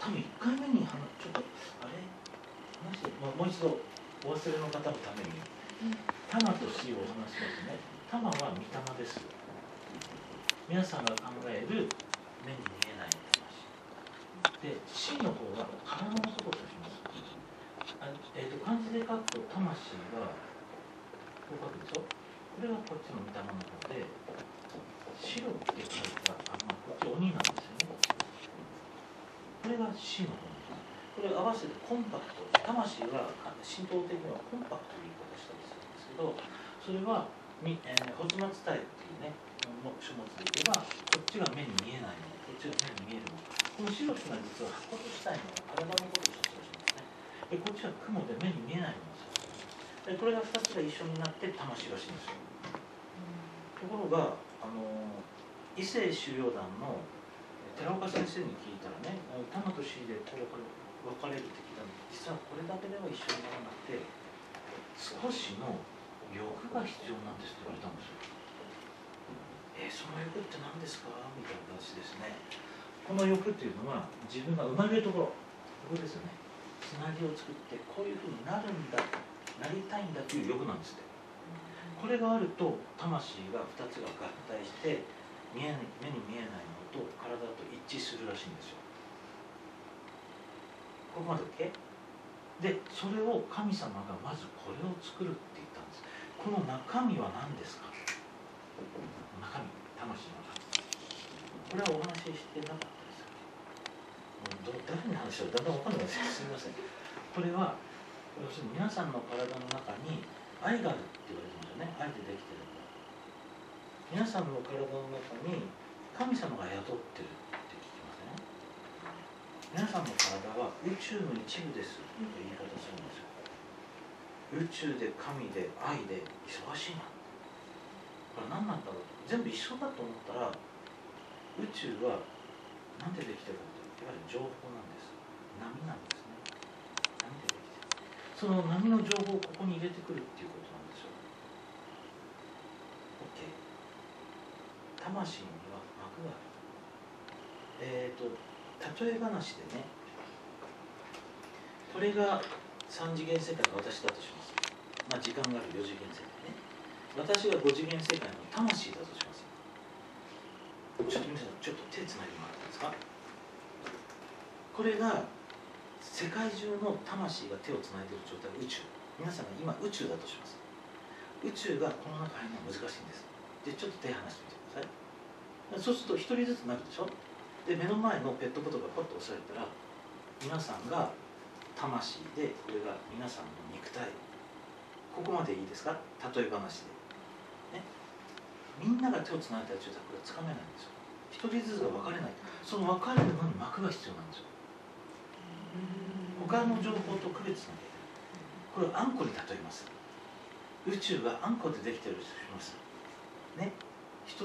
多分1回目にちょっとあれ？話もうもう一度お忘れの方のために玉と死をお話しますね。玉は御霊です皆さんが考える目に見えない話。で死の方は体のことします。あ、えーと、漢字で書くと魂はこう書くでしょ？これはこっちの御霊の方で白って書いたあ、まあ、こっち鬼なんですよね。れが死の方これ合わせてコンパクト。魂は神道的にはコンパクトに言い方したりするんですけどそれはみ、えー、保持松体っていうね書物で言えばこっちが目に見えないものこっちが目に見えるもの。この白くが実は箱としたいのは体のことを指しますね。でこっちは雲で目に見えないものでこれが2つが一緒になって魂が死ぬんですところがあの異性修行団の寺岡先生に聞いたらね玉と死でこう分かれる敵だ実はこれだけでは一緒にならなくて少しの欲が必要なんですって言われたんですよ。えー、その欲って何ですか？みたいな話ですね。この欲っていうのは自分が生まれるところここですよね。つなぎを作ってこういうふうになるんだなりたいんだという欲なんですって。これがあると魂が2つが合体して見え目に見えないのと体と一致するらしいんですよ。ここまで OK? でそれを神様がまずこれを作るって言ったんです。この中身は何ですか？中身魂の中身。これはお話ししてなかったですもう誰に話したらだんだん分かんないですすみません。これは要するに皆さんの体の中に愛があるって言われてますよね。愛でできてるんだ皆さんの体の中に神様が宿ってるって聞きません、皆さんの体は宇宙の一部ですって言い方するんですよ宇宙で神で愛で忙しいなこれ何なんだろう？全部一緒だと思ったら宇宙は何でできてるかっていわゆる情報なんです波なんですね波でできてるその波の情報をここに入れてくるっていうことなんですよ OK 魂には幕がある。えっ、ー、と例え話でねこれが3次元世界の私だとします。まあ時間がある4次元世界ね。私が5次元世界の魂だとします。ちょっと皆さんちょっと手つないでもらっていいですか？これが世界中の魂が手をつないでいる状態。宇宙。皆さんが今宇宙だとします。宇宙がこの中に入るのは難しいんです。でちょっと手離してみて。そうすると1人ずつなるでしょ？で目の前のペットボトルがポッと押されたら皆さんが魂でこれが皆さんの肉体。ここまでいいですか？例え話で、ね、みんなが手をつないだ状態これはつかめないんですよ。一人ずつが分かれない。その分かれるのに膜が必要なんですよ。他の情報と区別しなきゃいけない。これをあんこに例えます。宇宙があんこでできてるとします。ね。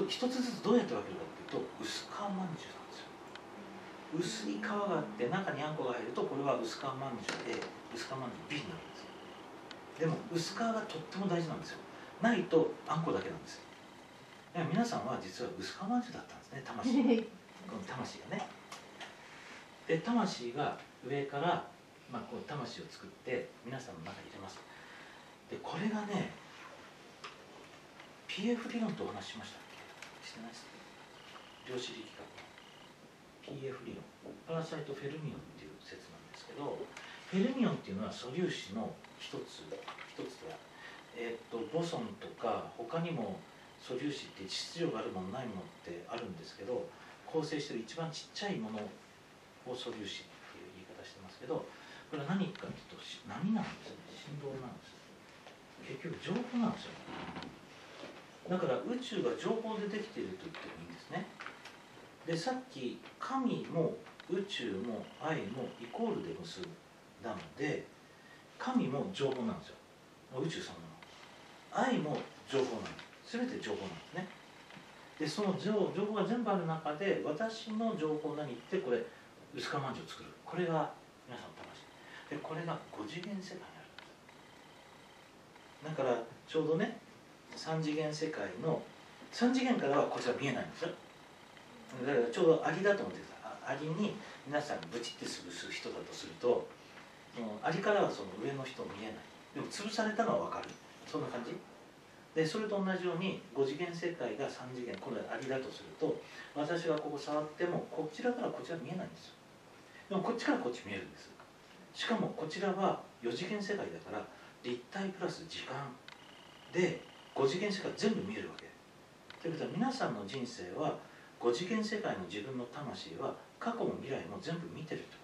一つずつどうやって分けるかっていうと薄皮まんじゅうなんですよ。薄い皮があって中にあんこが入るとこれは薄皮まんじゅうで薄皮まんじゅう B になるんですでも薄皮がとっても大事なんですよ。ないとあんこだけなんです皆さんは実は薄皮まんじゅうだったんですね魂 この魂がね。で魂が上から、まあ、こう魂を作って皆さんの中に入れます。でこれがね PF 理論とお話ししましたしてないです量子力学 PF 理論パラサイト・フェルミオンっていう説なんですけどフェルミオンっていうのは素粒子の一つ一つでえー、っとボソンとか他にも素粒子って秩序があるものないものってあるんですけど構成してる一番ちっちゃいものを素粒子っていう言い方してますけどこれは何かというと波なんですね。振動なんです結局情報なんですよだから宇宙が情報でできていると言ってもいいんですね。でさっき神も宇宙も愛もイコールで結んだので神も情報なんですよ。宇宙その。もの愛も情報なんです全て情報なんですね。でその情報が全部ある中で私の情報何ってこれ薄皮まんじゅうを作る。これが皆さんの魂。でこれが5次元世界にあるんです。だからちょうどね3次元世界の3次元からはこちら見えないんですよ。だからちょうどアリだと思ってくださいアリに皆さんブチって潰す人だとするとアリからはその上の人見えない。でも潰されたのは分かる。そんな感じ。でそれと同じように5次元世界が3次元これはアリだとすると私がここ触ってもこちらからこちら見えないんですよ。でもこっちからこっち見えるんです。しかもこちらは4次元世界だから立体プラス時間で5次元世界全部見えるわけ。ということは皆さんの人生は5次元世界の自分の魂は過去も未来も全部見てると。